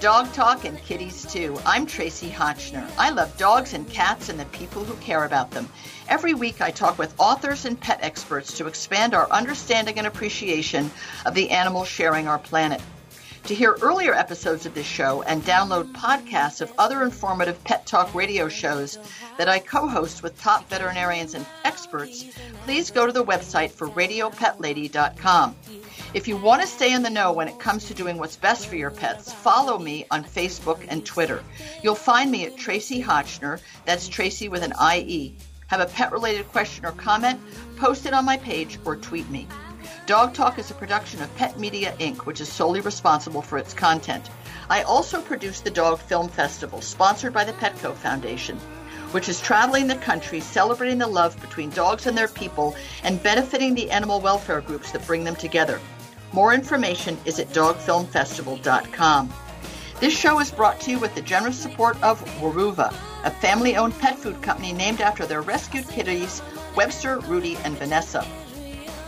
Dog Talk and Kitties Too. I'm Tracie Hotchner. I love dogs and cats and the people who care about them. Every week I talk with authors and pet experts to expand our understanding and appreciation of the animals sharing our planet. To hear earlier episodes of this show and download podcasts of other informative pet talk radio shows that I co host with top veterinarians and experts, please go to the website for radiopetlady.com. If you want to stay in the know when it comes to doing what's best for your pets, follow me on Facebook and Twitter. You'll find me at Tracie Hotchner, that's Tracy with an IE. Have a pet related question or comment? Post it on my page or tweet me. Dog Talk is a production of Pet Media Inc., which is solely responsible for its content. I also produce the Dog Film Festival, sponsored by the Petco Foundation, which is traveling the country celebrating the love between dogs and their people and benefiting the animal welfare groups that bring them together. More information is at dogfilmfestival.com. This show is brought to you with the generous support of Weruva, a family owned pet food company named after their rescued kitties, Webster, Rudy, and Vanessa.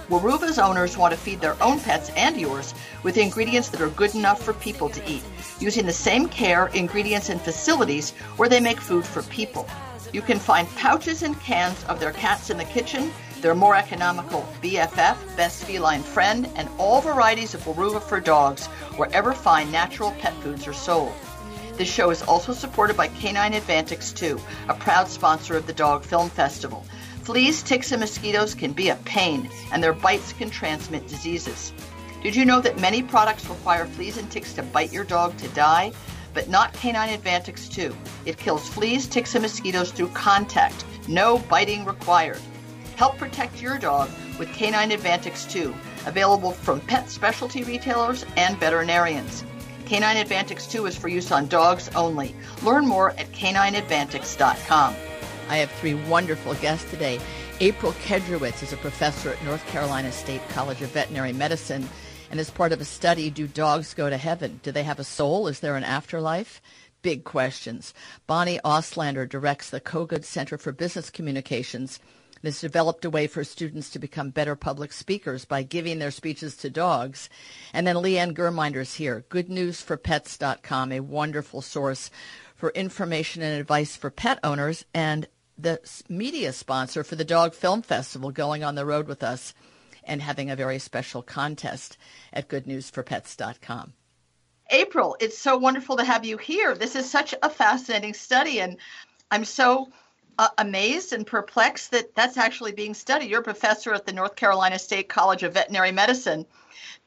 Weruva's owners want to feed their own pets and yours with ingredients that are good enough for people to eat, using the same care, ingredients, and facilities where they make food for people. You can find pouches and cans of their cats in the kitchen, their more economical BFF, Best Feline Friend, and all varieties of Weruva for dogs wherever fine natural pet foods are sold. This show is also supported by Canine Advantix 2, a proud sponsor of the Dog Film Festival. Fleas, ticks, and mosquitoes can be a pain, and their bites can transmit diseases. Did you know that many products require fleas and ticks to bite your dog to die? But not Canine Advantix 2. It kills fleas, ticks, and mosquitoes through contact. No biting required. Help protect your dog with Canine Advantix 2, available from pet specialty retailers and veterinarians. Canine Advantix 2 is for use on dogs only. Learn more at canineadvantix.com. I have three wonderful guests today. April Kedrowicz is a professor at North Carolina State College of Veterinary Medicine. And as part of a study, do dogs go to heaven? Do they have a soul? Is there an afterlife? Big questions. Bonnie Auslander directs the Kogod Center for Business Communications and has developed a way for students to become better public speakers by giving their speeches to dogs. And then Leanne Germinder's here, goodnewsforpets.com, a wonderful source for information and advice for pet owners and the media sponsor for the Dog Film Festival, going on the road with us and having a very special contest at goodnewsforpets.com. April, it's so wonderful to have you here. This is such a fascinating study, and I'm so uh, amazed and perplexed that that's actually being studied. You're a professor at the North Carolina State College of Veterinary Medicine.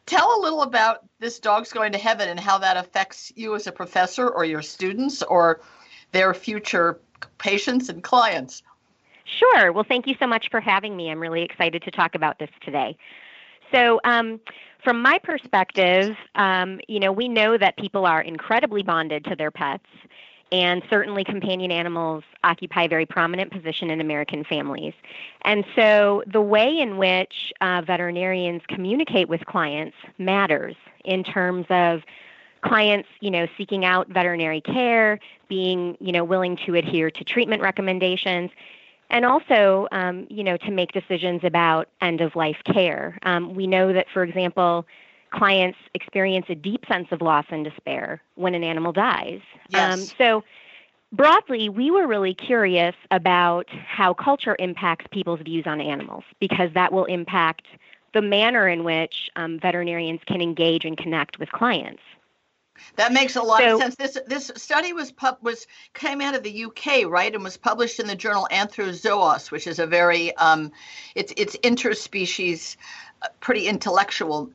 Tell a little about this Dogs Going to Heaven and how that affects you as a professor or your students or their future patients and clients. Sure. Well, thank you so much for having me. I'm really excited to talk about this today. So, um, from my perspective, um, you know, we know that people are incredibly bonded to their pets, and certainly companion animals occupy a very prominent position in American families. And so, the way in which uh, veterinarians communicate with clients matters in terms of clients, you know, seeking out veterinary care, being, you know, willing to adhere to treatment recommendations, and also, um, you know, to make decisions about end of life care. Um, we know that, for example, clients experience a deep sense of loss and despair when an animal dies. Yes. Um, so, broadly, we were really curious about how culture impacts people's views on animals because that will impact the manner in which um, veterinarians can engage and connect with clients. That makes a lot so, of sense. This this study was pub, was came out of the UK, right, and was published in the journal Anthrozoos, which is a very um, it's it's interspecies, uh, pretty intellectual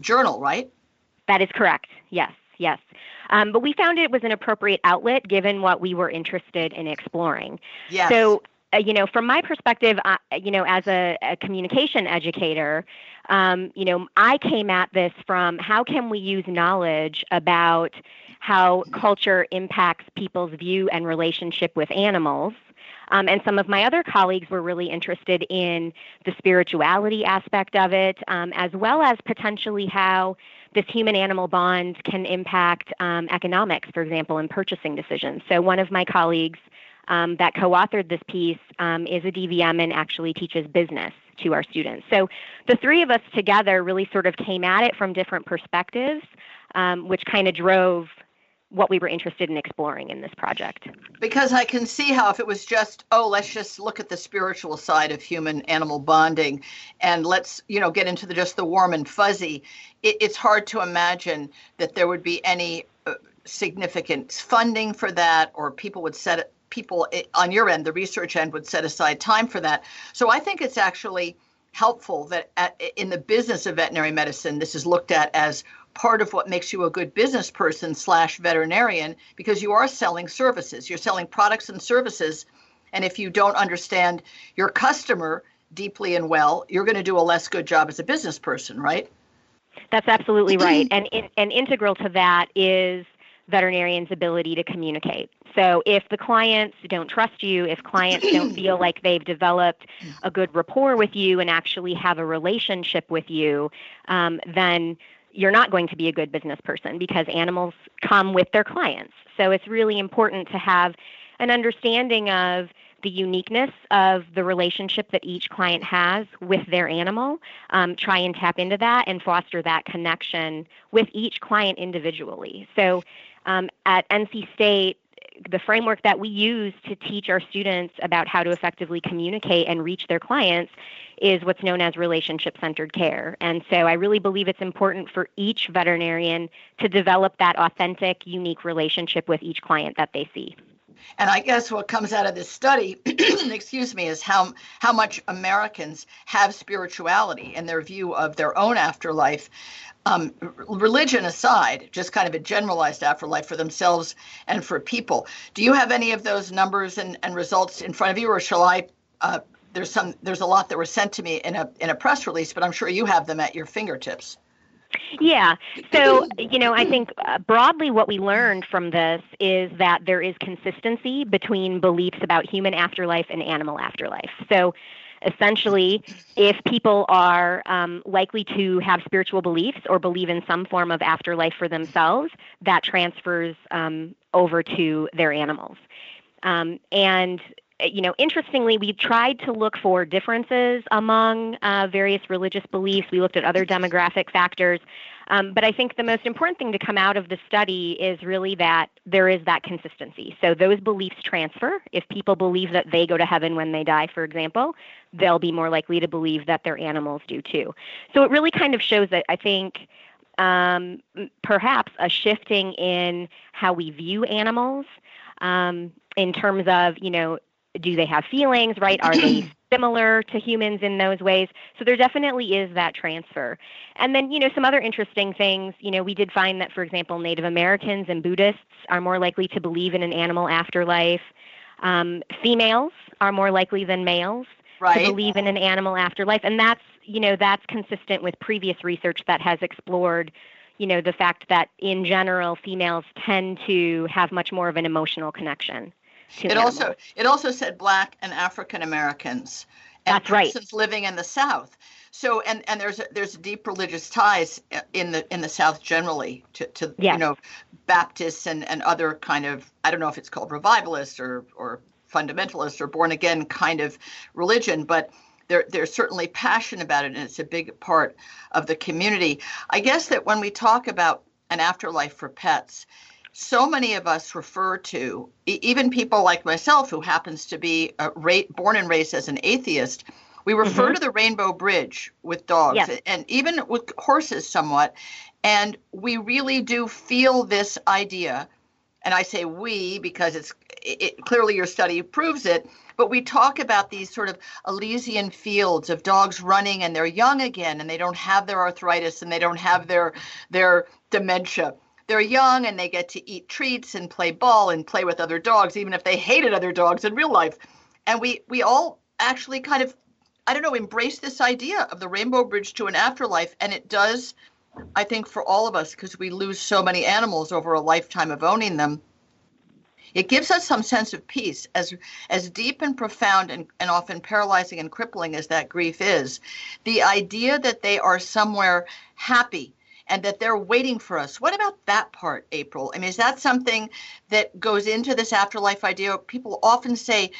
journal, right? That is correct. Yes, yes. Um, but we found it was an appropriate outlet given what we were interested in exploring. Yes. So uh, you know, from my perspective, uh, you know, as a, a communication educator, um, you know, I came at this from how can we use knowledge about how culture impacts people's view and relationship with animals. Um, and some of my other colleagues were really interested in the spirituality aspect of it, um, as well as potentially how this human animal bond can impact um, economics, for example, in purchasing decisions. So, one of my colleagues um, that co authored this piece um, is a DVM and actually teaches business to our students. So the three of us together really sort of came at it from different perspectives, um, which kind of drove what we were interested in exploring in this project. Because I can see how if it was just, oh, let's just look at the spiritual side of human animal bonding and let's, you know, get into the just the warm and fuzzy, it, it's hard to imagine that there would be any uh, significant funding for that or people would set people on your end, the research end would set aside time for that. So I think it's actually helpful that at, in the business of veterinary medicine, this is looked at as part of what makes you a good business person slash veterinarian because you are selling services. You're selling products and services. And if you don't understand your customer deeply and well you're going to do a less good job as a business person right? That's absolutely right. And and integral to that is veterinarians ability to communicate. So if the clients don't trust you if clients don't feel like they've developed a good rapport with you and actually have a relationship with you um, then you're not going to be a good business person because animals come with their clients. So it's really important to have an understanding of the uniqueness of the relationship that each client has with their animal. Um, try and tap into that and foster that connection with each client individually. So um, at NC State, the framework that we use to teach our students about how to effectively communicate and reach their clients is what's known as relationship centered care. And so I really believe it's important for each veterinarian to develop that authentic, unique relationship with each client that they see. And I guess what comes out of this study, excuse me, is how how much Americans have spirituality and their view of their own afterlife um, religion aside, just kind of a generalized afterlife for themselves and for people. Do you have any of those numbers and, and results in front of you, or shall I? Uh, there's some. There's a lot that were sent to me in a in a press release, but I'm sure you have them at your fingertips. Yeah. So, you know, I think uh, broadly what we learned from this is that there is consistency between beliefs about human afterlife and animal afterlife. So, essentially, if people are um, likely to have spiritual beliefs or believe in some form of afterlife for themselves, that transfers um, over to their animals. Um, and you know, interestingly, we tried to look for differences among uh, various religious beliefs. We looked at other demographic factors. Um, but I think the most important thing to come out of the study is really that there is that consistency. So those beliefs transfer. If people believe that they go to heaven when they die, for example, they'll be more likely to believe that their animals do too. So it really kind of shows that I think um, perhaps a shifting in how we view animals um, in terms of, you know, do they have feelings, right? Are they similar to humans in those ways? So there definitely is that transfer. And then, you know, some other interesting things, you know, we did find that, for example, Native Americans and Buddhists are more likely to believe in an animal afterlife. Um, females are more likely than males right. to believe in an animal afterlife. And that's, you know, that's consistent with previous research that has explored you know the fact that in general females tend to have much more of an emotional connection it also it also said black and African Americans and That's right. persons living in the South. So and and there's a, there's deep religious ties in the in the South generally to, to yes. you know Baptists and and other kind of I don't know if it's called revivalist or or fundamentalist or born again kind of religion, but they're they're certainly passionate about it and it's a big part of the community. I guess that when we talk about an afterlife for pets, so many of us refer to, even people like myself who happens to be ra- born and raised as an atheist, we refer mm-hmm. to the Rainbow Bridge with dogs and even with horses somewhat. And we really do feel this idea. And I say we because it's it, clearly your study proves it. But we talk about these sort of Elysian fields of dogs running and they're young again and they don't have their arthritis and they don't have their their dementia they're young and they get to eat treats and play ball and play with other dogs, even if they hated other dogs in real life. And we we all actually kind of, I don't know, embrace this idea of the rainbow bridge to an afterlife, and it does, I think, for all of us because we lose so many animals over a lifetime of owning them. It gives us some sense of peace, as as deep and profound and, and often paralyzing and crippling as that grief is. The idea that they are somewhere happy and that they're waiting for us. What about that part, April? I mean, is that something that goes into this afterlife idea? People often say,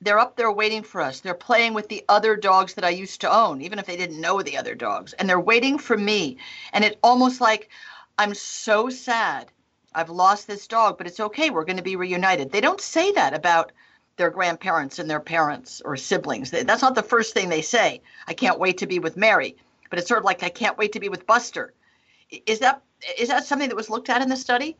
they're up there waiting for us. They're playing with the other dogs that I used to own, even if they didn't know the other dogs. And they're waiting for me. And it almost like I'm so sad. I've lost this dog, but it's okay. We're going to be reunited. They don't say that about their grandparents and their parents or siblings. That's not the first thing they say. I can't wait to be with Mary, but it's sort of like I can't wait to be with Buster. Is that is that something that was looked at in the study?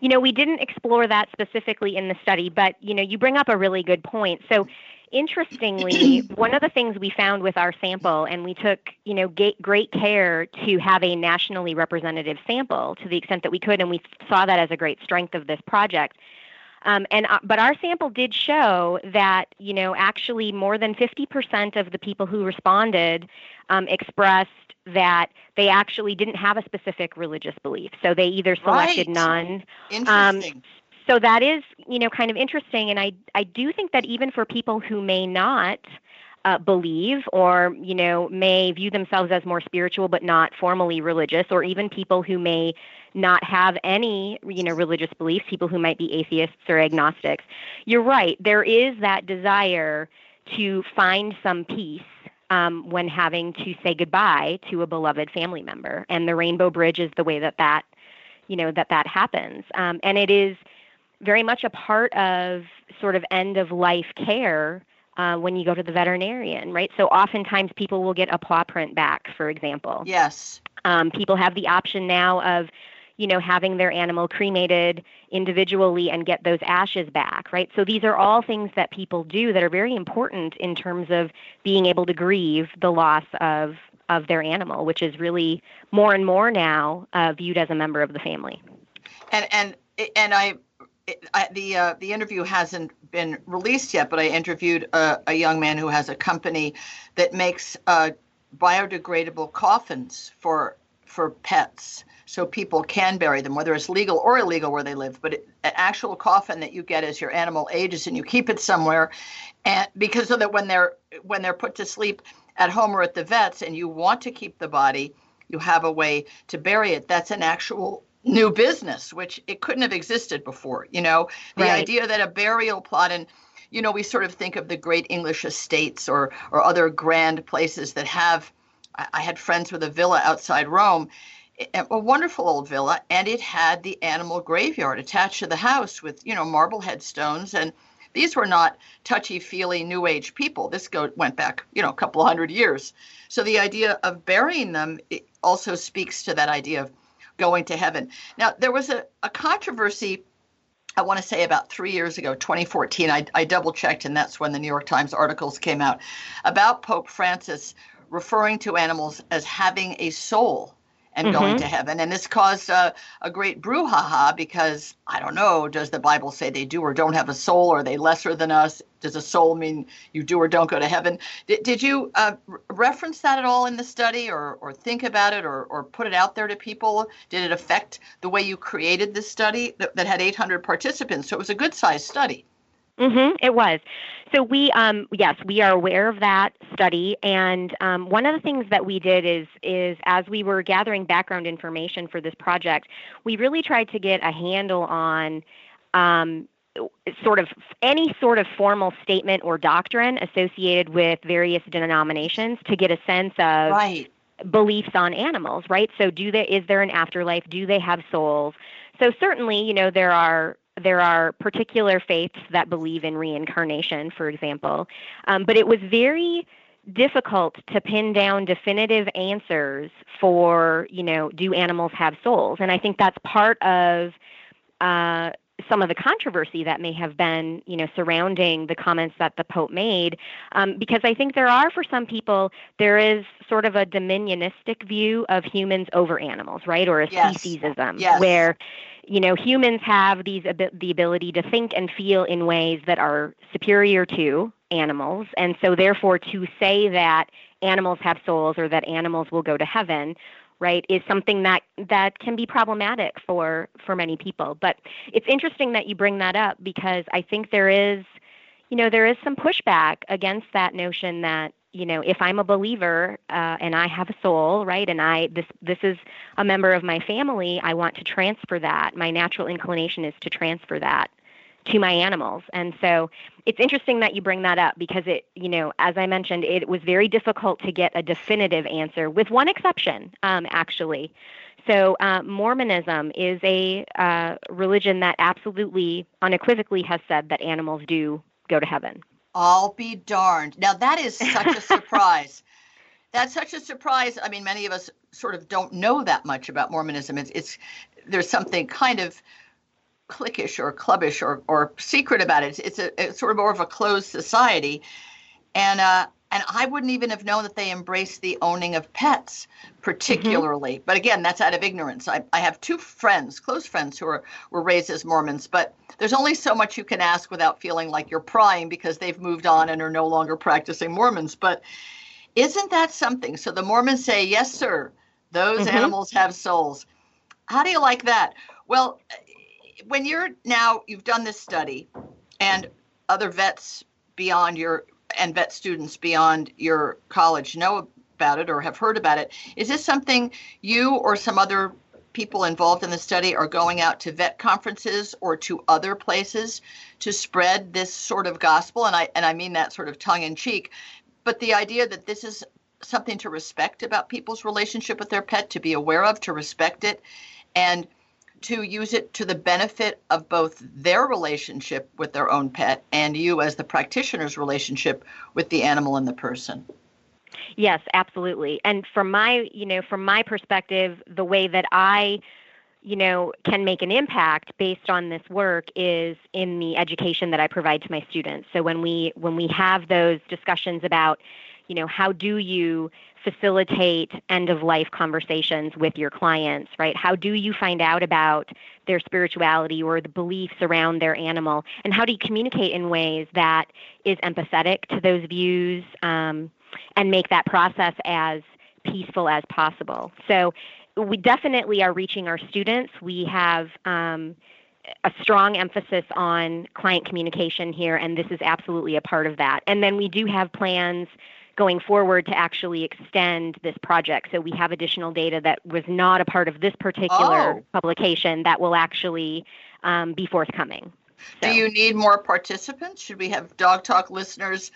You know, we didn't explore that specifically in the study, but you know, you bring up a really good point. So interestingly, one of the things we found with our sample, and we took, you know, great care to have a nationally representative sample to the extent that we could, and we saw that as a great strength of this project. Um, and uh, but our sample did show that you know actually more than 50% of the people who responded um, expressed that they actually didn't have a specific religious belief. So they either selected right. none. Interesting. Um, so that is, you know, kind of interesting. And I, I do think that even for people who may not uh, believe or, you know, may view themselves as more spiritual but not formally religious, or even people who may not have any, you know, religious beliefs, people who might be atheists or agnostics, you're right. There is that desire to find some peace um, when having to say goodbye to a beloved family member. And the Rainbow Bridge is the way that that, you know, that that happens. Um, and it is very much a part of sort of end of life care uh, when you go to the veterinarian, right? So oftentimes people will get a paw print back, for example. Yes. Um, people have the option now of, you know, having their animal cremated individually and get those ashes back, right? So these are all things that people do that are very important in terms of being able to grieve the loss of of their animal, which is really more and more now uh, viewed as a member of the family. And and and I I, the uh, the interview hasn't been released yet, but I interviewed a, a young man who has a company that makes uh, biodegradable coffins for for pets, so people can bury them, whether it's legal or illegal where they live. But it, an actual coffin that you get as your animal ages and you keep it somewhere, and because so that when they're when they're put to sleep at home or at the vets, and you want to keep the body, you have a way to bury it. That's an actual new business, which it couldn't have existed before. You know, the right. idea that a burial plot and you know, we sort of think of the great English estates or or other grand places that have. I, I had friends with a villa outside Rome, a wonderful old villa, and it had the animal graveyard attached to the house with you know marble headstones and. These were not touchy-feely New Age people. This go, went back, you know, a couple hundred years. So the idea of burying them also speaks to that idea of going to heaven. Now, there was a, a controversy, I want to say about three years ago, 2014. I, I double checked, and that's when the New York Times articles came out about Pope Francis referring to animals as having a soul and mm-hmm. going to heaven. And this caused a, a great brouhaha because I don't know, does the Bible say they do or don't have a soul? Are they lesser than us? Does a soul mean you do or don't go to heaven? Did, did you uh, reference that at all in the study or, or think about it or, or put it out there to people? Did it affect the way you created this study that, that had 800 participants? So it was a good sized study. Mm-hmm, it was. So we, um, yes, we are aware of that study, and um, one of the things that we did is, is as we were gathering background information for this project, we really tried to get a handle on. Um, sort of any sort of formal statement or doctrine associated with various denominations to get a sense of right. beliefs on animals right so do they is there an afterlife do they have souls so certainly you know there are there are particular faiths that believe in reincarnation, for example, um, but it was very difficult to pin down definitive answers for, you know, do animals have souls? And I think that's part of uh, some of the controversy that may have been, you know, surrounding the comments that the Pope made, um, because I think there are, for some people, there is sort of a dominionistic view of humans over animals, right, or a yes. speciesism, yes. where you know, humans have these the ability to think and feel in ways that are superior to animals, and so therefore to say that animals have souls or that animals will go to heaven right is something that that can be problematic for for many people. But it's interesting that you bring that up because i think there is you know there is some pushback against that notion that you know, if I'm a believer uh, and I have a soul, right, and I this this is a member of my family, I want to transfer that. My natural inclination is to transfer that to my animals. And so it's interesting that you bring that up because it, you know, as I mentioned, it was very difficult to get a definitive answer, with one exception, um, actually. So, uh, Mormonism is a uh, religion that absolutely, unequivocally has said that animals do go to heaven. I'll be darned. Now, that is such a surprise. That's such a surprise. I mean, many of us sort of don't know that much about Mormonism. It's, it's there's something kind of cliquish or clubbish or, or secret about it. It's, it's a it's sort of more of a closed society, and uh, and I wouldn't even have known that they embrace the owning of pets, particularly. Mm-hmm. But again, that's out of ignorance. I, I have two friends, close friends, who are were raised as Mormons, but there's only so much you can ask without feeling like you're prying because they've moved on and are no longer practicing Mormons. But isn't that something? So the Mormons say, yes, sir, those mm-hmm. animals have souls. How do you like that? Well, when you're now, you've done this study, and other vets beyond your and vet students beyond your college know about it or have heard about it. Is this something you or some other people involved in the study are going out to vet conferences or to other places to spread this sort of gospel? And I and I mean that sort of tongue in cheek, but the idea that this is something to respect about people's relationship with their pet, to be aware of, to respect it, and to use it to the benefit of both their relationship with their own pet and you as the practitioner's relationship with the animal and the person. Yes, absolutely. And from my, you know, from my perspective, the way that I you know can make an impact based on this work is in the education that I provide to my students. So when we when we have those discussions about you know how do you facilitate end of life conversations with your clients, right? How do you find out about their spirituality or the beliefs around their animal? And how do you communicate in ways that is empathetic to those views um, and make that process as peaceful as possible? So we definitely are reaching our students. We have um, a strong emphasis on client communication here, and this is absolutely a part of that. And then we do have plans going forward to actually extend this project. So we have additional data that was not a part of this particular oh. publication that will actually um, be forthcoming. So. Do you need more participants? Should we have Dog Talk listeners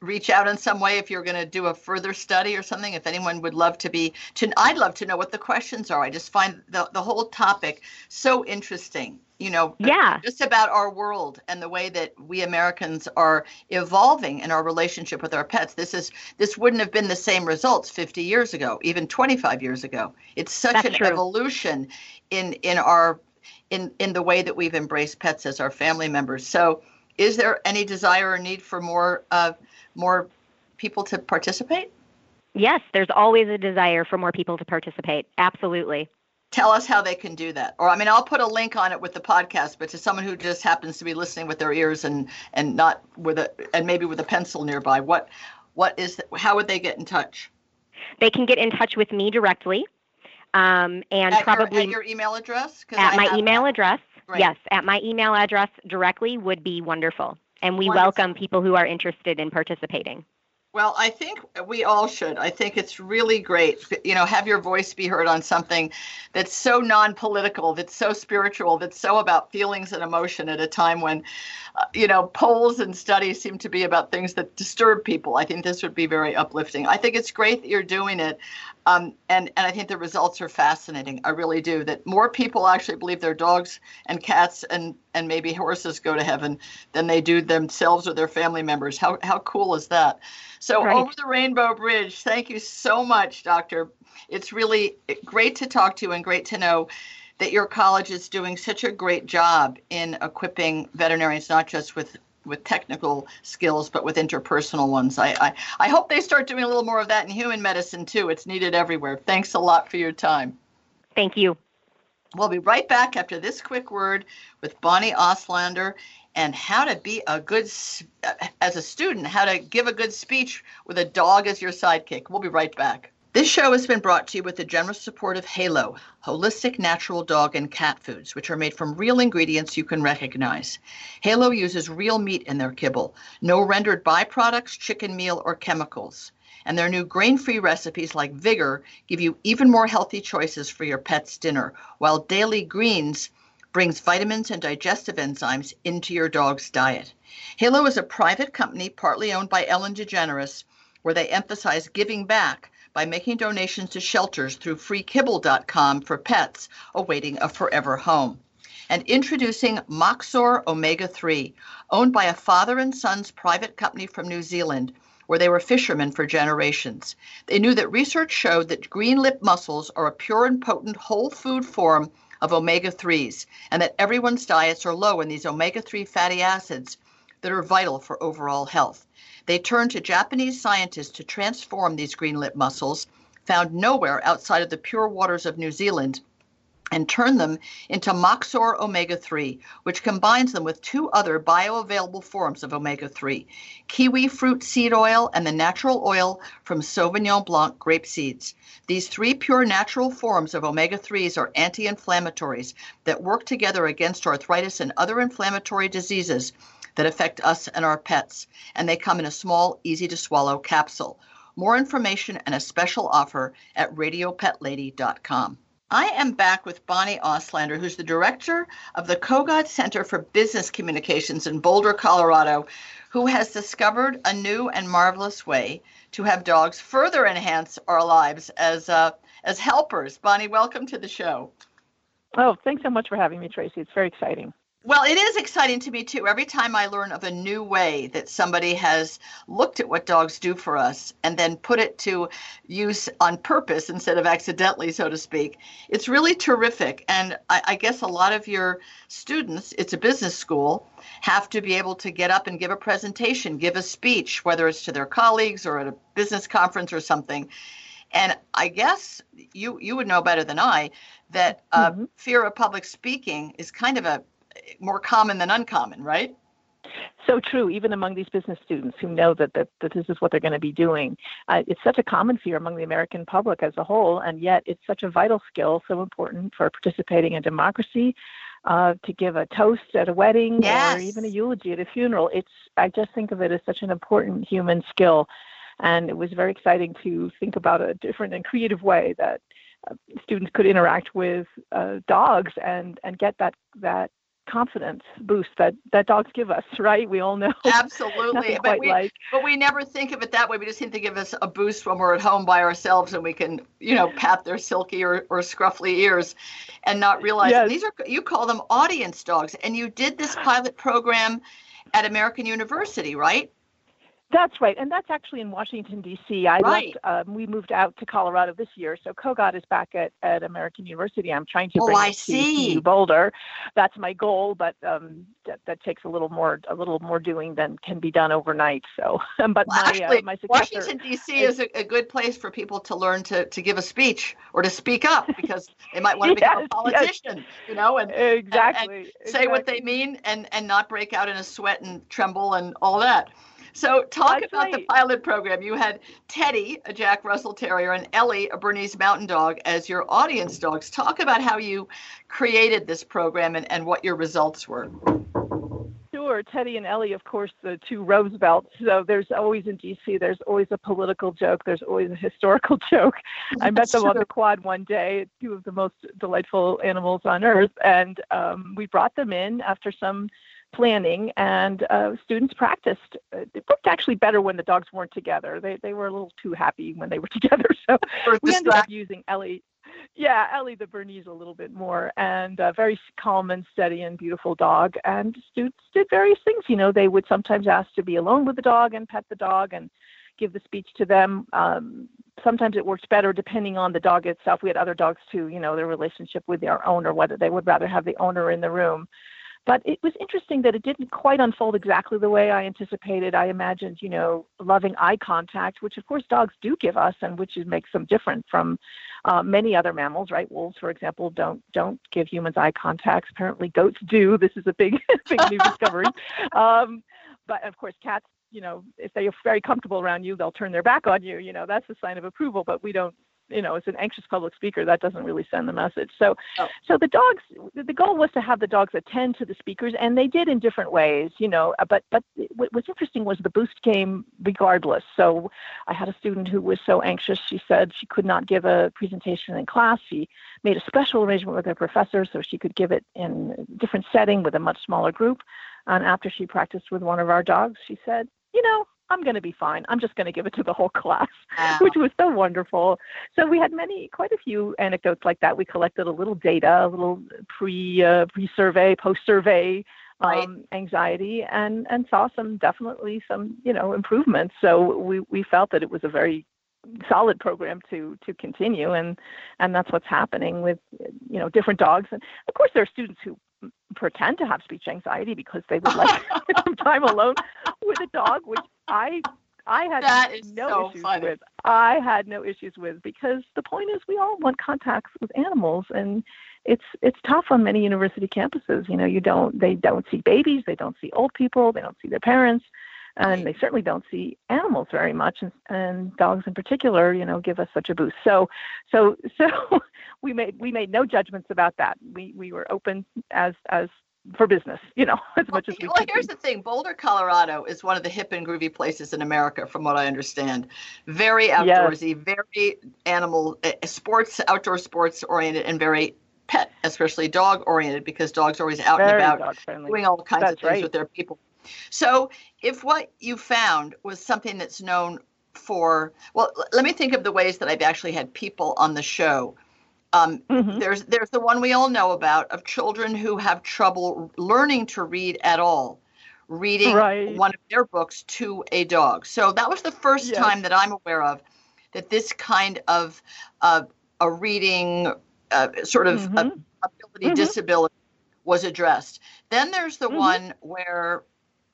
reach out in some way if you're going to do a further study or something if anyone would love to be to i'd love to know what the questions are i just find the, the whole topic so interesting you know yeah. just about our world and the way that we americans are evolving in our relationship with our pets. This is this wouldn't have been the same results 50 years ago even 25 years ago. It's such That's an true. evolution in in our in in the way that we've embraced pets as our family members. So is there any desire or need for more uh, more people to participate? Yes there's always a desire for more people to participate. Absolutely tell us how they can do that or i mean i'll put a link on it with the podcast but to someone who just happens to be listening with their ears and and not with a and maybe with a pencil nearby what what is how would they get in touch they can get in touch with me directly um, and at probably your, at your email address at I my email that. address Great. yes at my email address directly would be wonderful and we Wonderful. welcome people who are interested in participating well, I think we all should. I think it's really great, you know, have your voice be heard on something that's so non-political, that's so spiritual, that's so about feelings and emotion at a time when, uh, you know, polls and studies seem to be about things that disturb people. I think this would be very uplifting. I think it's great that you're doing it. Um, and, and I think the results are fascinating. I really do. That more people actually believe their dogs and cats and, and maybe horses go to heaven than they do themselves or their family members. How, how cool is that? So, right. over the Rainbow Bridge, thank you so much, Doctor. It's really great to talk to you and great to know that your college is doing such a great job in equipping veterinarians, not just with with technical skills, but with interpersonal ones. I, I, I hope they start doing a little more of that in human medicine too. It's needed everywhere. Thanks a lot for your time. Thank you. We'll be right back after this quick word with Bonnie Auslander and how to be a good, uh, as a student, how to give a good speech with a dog as your sidekick. We'll be right back. This show has been brought to you with the generous support of Halo, holistic natural dog and cat foods, which are made from real ingredients you can recognize. Halo uses real meat in their kibble, no rendered byproducts, chicken meal, or chemicals. And their new grain free recipes like Vigor give you even more healthy choices for your pet's dinner, while Daily Greens brings vitamins and digestive enzymes into your dog's diet. Halo is a private company partly owned by Ellen DeGeneres, where they emphasize giving back by making donations to shelters through freekibble.com for pets awaiting a forever home. And introducing Moxxor Omega 3, owned by a father and son's private company from New Zealand, where they were fishermen for generations. They knew that research showed that green lip mussels are a pure and potent whole food form of omega 3s, and that everyone's diets are low in these omega 3 fatty acids that are vital for overall health. They turned to Japanese scientists to transform these green lip mussels, found nowhere outside of the pure waters of New Zealand, and turn them into Moxxor omega 3, which combines them with two other bioavailable forms of omega 3 kiwi fruit seed oil and the natural oil from Sauvignon Blanc grape seeds. These three pure natural forms of omega 3s are anti inflammatories that work together against arthritis and other inflammatory diseases that affect us and our pets, and they come in a small, easy to swallow capsule. More information and a special offer at radiopetlady.com. I am back with Bonnie Auslander, who's the director of the Kogod Center for Business Communications in Boulder, Colorado, who has discovered a new and marvelous way to have dogs further enhance our lives as uh, as helpers. Bonnie, welcome to the show. Oh, thanks so much for having me, Tracie. It's very exciting. Well, it is exciting to me too. Every time I learn of a new way that somebody has looked at what dogs do for us and then put it to use on purpose instead of accidentally, so to speak, it's really terrific. And I, I guess a lot of your students, it's a business school, have to be able to get up and give a presentation, give a speech, whether it's to their colleagues or at a business conference or something. And I guess you you would know better than I that uh, mm-hmm. fear of public speaking is kind of a more common than uncommon, right? So true, even among these business students who know that, that, that this is what they're going to be doing. Uh, it's such a common fear among the American public as a whole, and yet it's such a vital skill, so important for participating in democracy, uh, to give a toast at a wedding yes. or even a eulogy at a funeral. It's I just think of it as such an important human skill, and it was very exciting to think about a different and creative way that uh, students could interact with uh, dogs and and get that that confidence boost that that dogs give us, right? We all know. Absolutely. but we, like. but we never think of it that way. We just seem to give us a boost when we're at home by ourselves and we can, you know, pat their silky or, or scruffly ears and not realize yes. these are you call them audience dogs. And you did this pilot program at American University, right? That's right, and that's actually in Washington D.C. I right. left. Um, we moved out to Colorado this year, so Kogod is back at, at American University. I'm trying to oh, bring I it see. to Boulder. That's my goal, but um, that, that takes a little more a little more doing than can be done overnight. So, but well, my actually, uh, my Washington D.C. is a, a, good place for people to learn to, to give a speech or to speak up because they might want to yes, become a politician, yes. you know, and exactly, and, and exactly. say what they mean and and not break out in a sweat and tremble and all that. So, talk That's about right. the pilot program. You had Teddy, a Jack Russell Terrier, and Ellie, a Bernese Mountain Dog, as your audience dogs. Talk about how you created this program and, and what your results were. Sure. Teddy and Ellie, of course, the two Roosevelts. So there's always in DC, there's always a political joke. There's always a historical joke. I met them on the quad one day, two of the most delightful animals on earth. And um, we brought them in after some planning, and uh, students practiced. It worked actually better when the dogs weren't together. They they were a little too happy when they were together, so we ended up using Ellie. Yeah, Ellie the Bernese a little bit more, and a very calm and steady and beautiful dog. And students did various things. You know, they would sometimes ask to be alone with the dog and pet the dog and give the speech to them. Um, sometimes it works better depending on the dog itself. We had other dogs too, you know, their relationship with their owner, whether they would rather have the owner in the room. But it was interesting that it didn't quite unfold exactly the way I anticipated. I imagined, you know, loving eye contact, which of course dogs do give us, and which makes them different from uh, many other mammals, right? Wolves, for example, don't don't give humans eye contact. Apparently, goats do. This is a big big new discovery. Um, but of course, cats you know, if they are very comfortable around you, they'll turn their back on you. You know, that's a sign of approval. But we don't you know, as an anxious public speaker, that doesn't really send the message. So, oh. so the dogs, the goal was to have the dogs attend to the speakers, and they did in different ways, you know. Uh, but, but what was interesting was the boost came regardless. So, I had a student who was so anxious, she said she could not give a presentation in class. She made a special arrangement with her professor so she could give it in a different setting with a much smaller group. And after she practiced with one of our dogs, she said, you know, I'm going to be fine. I'm just going to give it to the whole class, wow. which was so wonderful. So we had many, quite a few anecdotes like that. We collected a little data, a little pre uh, pre survey, post survey right. um, anxiety, and and saw some definitely some you know improvements. So we we felt that it was a very solid program to to continue and and that's what's happening with you know different dogs and of course there are students who pretend to have speech anxiety because they would like some time alone with a dog, which I I had no so issues funny. with. I had no issues with because the point is we all want contacts with animals and it's it's tough on many university campuses. You know, you don't they don't see babies, they don't see old people, they don't see their parents and they certainly don't see animals very much and, and dogs in particular you know give us such a boost so so so we made we made no judgments about that we we were open as as for business, you know, as much as we Well, here's the thing Boulder, Colorado is one of the hip and groovy places in America, from what I understand. Very outdoorsy, yes. very animal, uh, sports, outdoor sports oriented, and very pet, especially dog oriented, because dogs are always out very and about doing all kinds That's of things right. with their people. So, if what you found was something that's known for, well, let me think of the ways that I've actually had people on the show. Um, mm-hmm. There's there's the one we all know about of children who have trouble learning to read at all, reading right. one of their books to a dog. So that was the first yes. time that I'm aware of that this kind of uh, a reading uh, sort of mm-hmm. ability mm-hmm. disability was addressed. Then there's the Mm-hmm. one where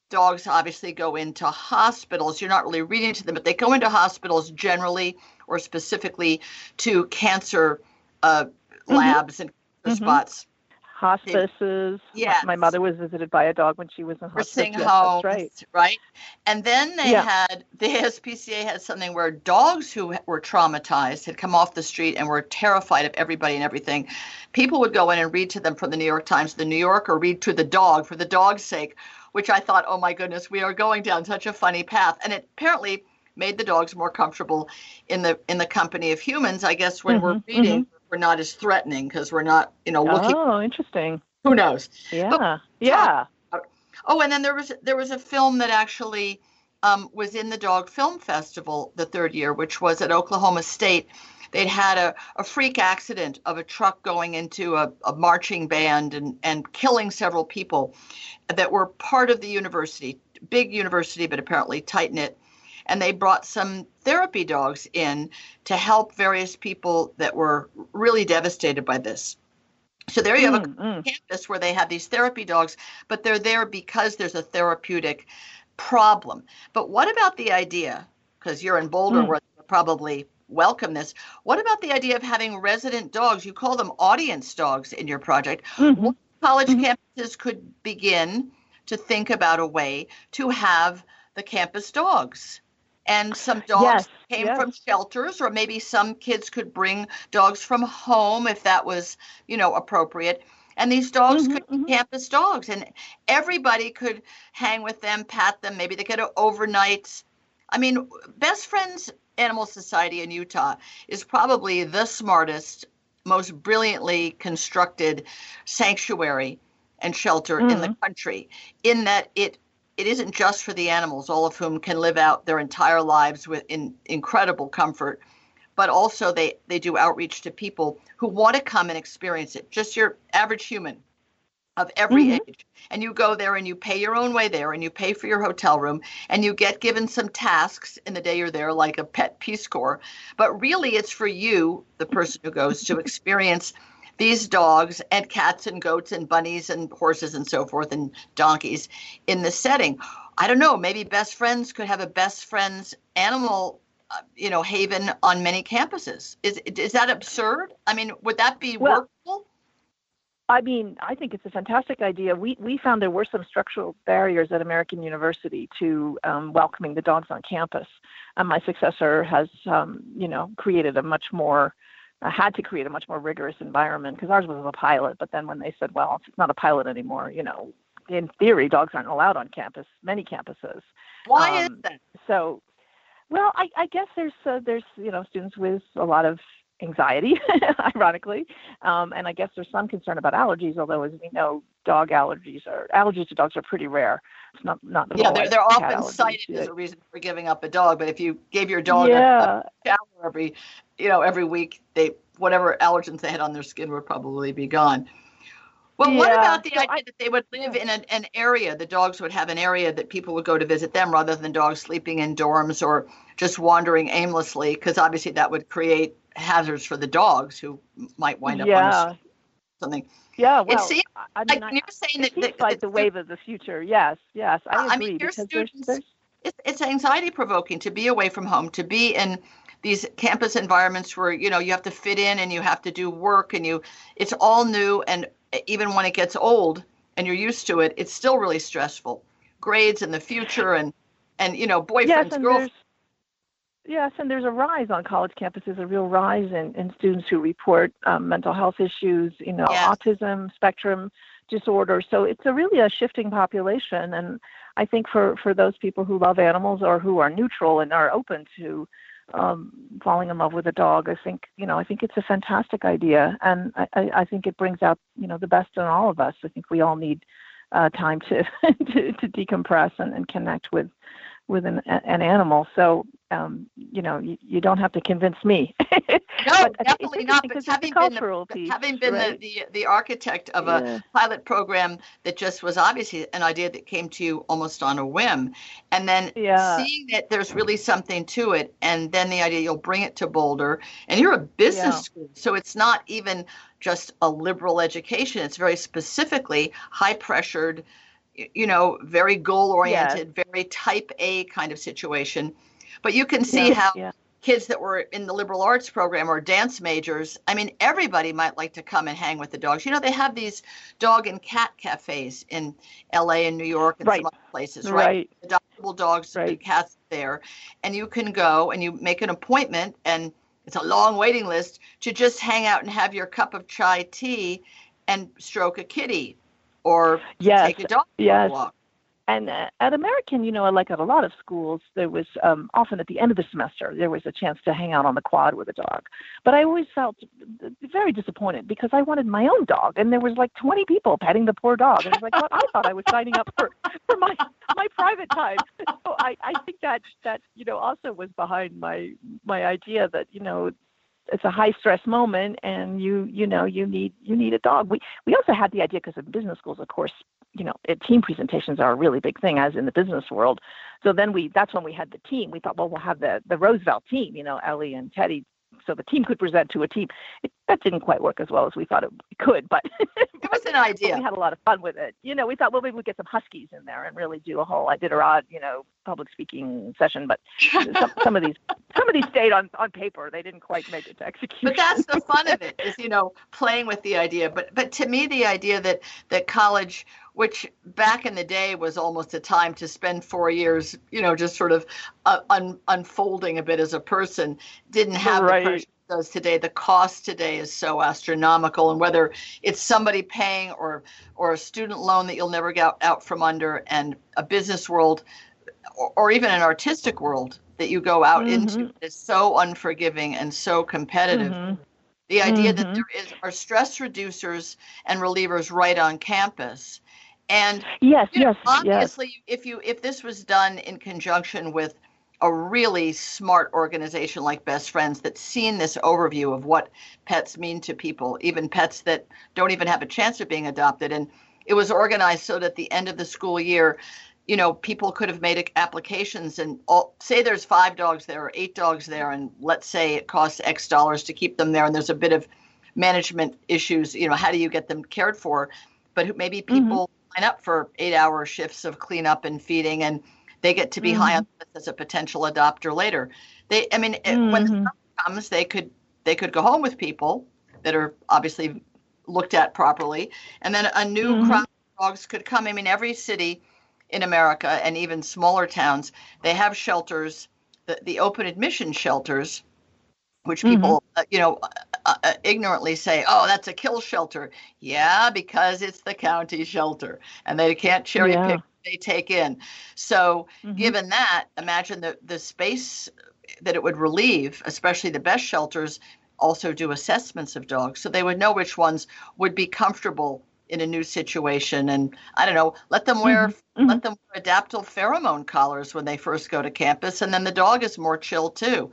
dogs obviously go into hospitals. You're not really reading to them, but they go into hospitals generally or specifically to cancer uh, Mm-hmm. labs and Mhm. spots. hospices. Yes. My mother was visited by a dog when she was in hospice. Nursing Yes, homes, that's right. And then they Yeah. had the SPCA had something where dogs who were traumatized had come off the street and were terrified of everybody and everything. People would go in and read to them from the New York Times, the New Yorker, read to the dog for the dog's sake, which I thought, oh my goodness, we are going down such a funny path. And it apparently made the dogs more comfortable in the in the company of humans. I guess when we're Mhm, reading, we're not as threatening because we're not, you know, looking. Oh, interesting. Who knows? Yeah. yeah. Oh, and then there was there was a film that actually um, was in the Dog Film Festival the third year, which was at Oklahoma State. They'd had a, a freak accident of a truck going into a, a marching band and, and killing several people that were part of the university, big university, but apparently tight knit. And they brought some therapy dogs in to help various people that were really devastated by this. So there you have a Mm, mm. campus where they have these therapy dogs, but they're there because there's a therapeutic problem. But what about the idea, because you're in Boulder Mm. where they probably welcome this, what about the idea of having resident dogs? You call them audience dogs in your project. Mhm. What college Mhm. campuses could begin to think about a way to have the campus dogs? And some dogs Yes, came yes. from shelters, or maybe some kids could bring dogs from home if that was, you know, appropriate. And these dogs Mhm, could be mhm. campus dogs, and everybody could hang with them, pat them. Maybe they could overnight. I mean, Best Friends Animal Society in Utah is probably the smartest, most brilliantly constructed sanctuary and shelter in the Mhm. country. In that it it isn't just for the animals, all of whom can live out their entire lives with in incredible comfort, but also they they do outreach to people who want to come and experience it. Just your average human of every Mhm. age. And you go there and you pay your own way there and you pay for your hotel room and you get given some tasks in the day you're there, like a pet Peace Corps. But really, it's for you, the person who goes, to experience these dogs and cats and goats and bunnies and horses and so forth and donkeys in the setting. I don't know, maybe best friends could have a best friends animal. Uh, you know, haven on many campuses. Is is that absurd? I mean, would that be Well, workable? I mean, I think it's a fantastic idea. We we found there were some structural barriers at American University to um, welcoming the dogs on campus. And my successor has, um, you know, created a much more uh, had to create a much more rigorous environment because ours was a pilot. But then when they said, well, it's not a pilot anymore, you know, in theory, dogs aren't allowed on campus, many campuses. Why is um, that? So, well, I, I guess there's uh, there's you know students with a lot of anxiety, ironically. Um, and I guess there's some concern about allergies, although as we know, dog allergies are allergies to dogs are pretty rare. It's not not the yeah, they're, they're often cited as a reason for giving up a dog. But if you gave your dog yeah. a, shower every, you know, every week, they whatever allergens they had on their skin would probably be gone. Well, yeah. what about the idea that they would live in an, an area, the dogs would have an area that people would go to visit them rather than dogs sleeping in dorms or just wandering aimlessly? Because obviously that would create hazards for the dogs who might wind up yeah. on something. Yeah, well, it seems, I mean, like you're saying that, that like the wave of the future. Yes, yes, I agree. I mean, your students, there's, there's... It's, it's anxiety provoking to be away from home, to be in these campus environments where you know you have to fit in and you have to do work and you it's all new and even when it gets old and you're used to it it's still really stressful grades in the future and and you know boyfriends yes, girlfriends Yes, and there's a rise on college campuses, a real rise in, in students who report um, mental health issues, you know, yes. autism spectrum disorder. So it's a really a shifting population, and I think for for those people who love animals or who are neutral and are open to um, falling in love with a dog, I think you know I think it's a fantastic idea, and I, I think it brings out you know the best in all of us. I think we all need uh, time to, to to decompress and, and connect with with an, an animal. So um, you know, you, you, don't have to convince me. no, definitely not. But having been, the, piece, having been right? the, the, the architect of yeah. a pilot program that just was obviously an idea that came to you almost on a whim, and then yeah. seeing that there's really something to it, and then the idea you'll bring it to Boulder, and you're a business yeah. school, so it's not even just a liberal education. It's very specifically high pressured you know, very goal oriented, yes. very type A kind of situation. But you can see yeah, how yeah. kids that were in the liberal arts program or dance majors, I mean, everybody might like to come and hang with the dogs. You know, they have these dog and cat cafes in LA and New York and right. some other places, right? right. Adoptable dogs right. and cats there. And you can go and you make an appointment and it's a long waiting list to just hang out and have your cup of chai tea and stroke a kitty or yes, take a dog yes. for a walk. And uh, at American, you know, like at a lot of schools, there was um, often at the end of the semester there was a chance to hang out on the quad with a dog. But I always felt very disappointed because I wanted my own dog, and there was like 20 people petting the poor dog. And I was like, well, I thought I was signing up for for my my private time. So I I think that that you know also was behind my my idea that you know it's a high stress moment and you you know you need you need a dog we we also had the idea because in business schools of course you know team presentations are a really big thing as in the business world so then we that's when we had the team we thought well we'll have the the roosevelt team you know ellie and teddy so the team could present to a team. It, that didn't quite work as well as we thought it could, but it was an idea. we had a lot of fun with it. You know, we thought, well, maybe we get some huskies in there and really do a whole Iditarod, you know, public speaking session. But some, some of these, some of these stayed on on paper. They didn't quite make it to execution. But that's the fun of it, is you know, playing with the idea. But but to me, the idea that that college which back in the day was almost a time to spend four years, you know, just sort of uh, un- unfolding a bit as a person, didn't have right. the pressure does today. The cost today is so astronomical, and whether it's somebody paying or or a student loan that you'll never get out from under, and a business world, or, or even an artistic world that you go out mm-hmm. into is so unforgiving and so competitive. Mm-hmm. The idea mm-hmm. that there is are stress reducers and relievers right on campus and yes, you know, yes, obviously, yes. if you if this was done in conjunction with a really smart organization like Best Friends that's seen this overview of what pets mean to people, even pets that don't even have a chance of being adopted, and it was organized so that at the end of the school year, you know, people could have made applications and all, say there's five dogs there or eight dogs there, and let's say it costs X dollars to keep them there, and there's a bit of management issues. You know, how do you get them cared for? But maybe mm-hmm. people. Mm-hmm sign up for eight hour shifts of cleanup and feeding and they get to be mm-hmm. high on the list as a potential adopter later they i mean mm-hmm. when the time comes they could they could go home with people that are obviously looked at properly and then a new mm-hmm. crop of dogs could come i mean every city in america and even smaller towns they have shelters the, the open admission shelters which people mm-hmm. uh, you know uh, uh, ignorantly say, "Oh, that's a kill shelter." Yeah, because it's the county shelter, and they can't cherry yeah. pick they take in. So, mm-hmm. given that, imagine the the space that it would relieve, especially the best shelters, also do assessments of dogs so they would know which ones would be comfortable in a new situation and i don't know let them wear mm-hmm. let them wear Adaptil pheromone collars when they first go to campus and then the dog is more chill too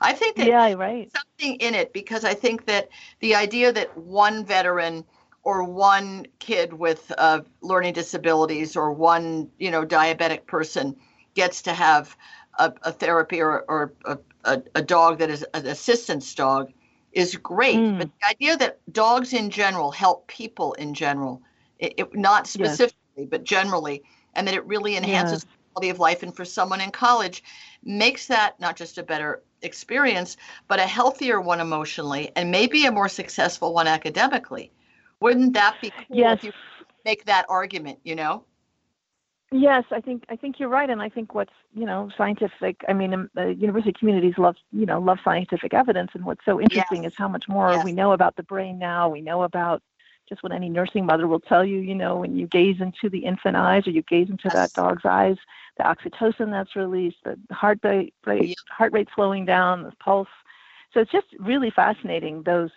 i think that yeah right something in it because i think that the idea that one veteran or one kid with uh, learning disabilities or one you know diabetic person gets to have a, a therapy or, or a, a, a, dog that is an assistance dog is great. Mm. But the idea that dogs in general help people in general, it, it, not specifically, yes. but generally, and that it really enhances yes. quality of life. And for someone in college, makes that not just a better experience, but a healthier one emotionally, and maybe a more successful one academically. Wouldn't that be cool yes. if you make that argument? You know. Yes, I think I think you're right, and I think what's you know scientific. I mean, um, uh, university communities love you know love scientific evidence, and what's so interesting yes. is how much more yes. we know about the brain now. We know about just what any nursing mother will tell you. You know, when you gaze into the infant eyes or you gaze into yes. that dog's eyes, the oxytocin that's released, the heart rate, rate heart rate slowing down, the pulse so it's just really fascinating those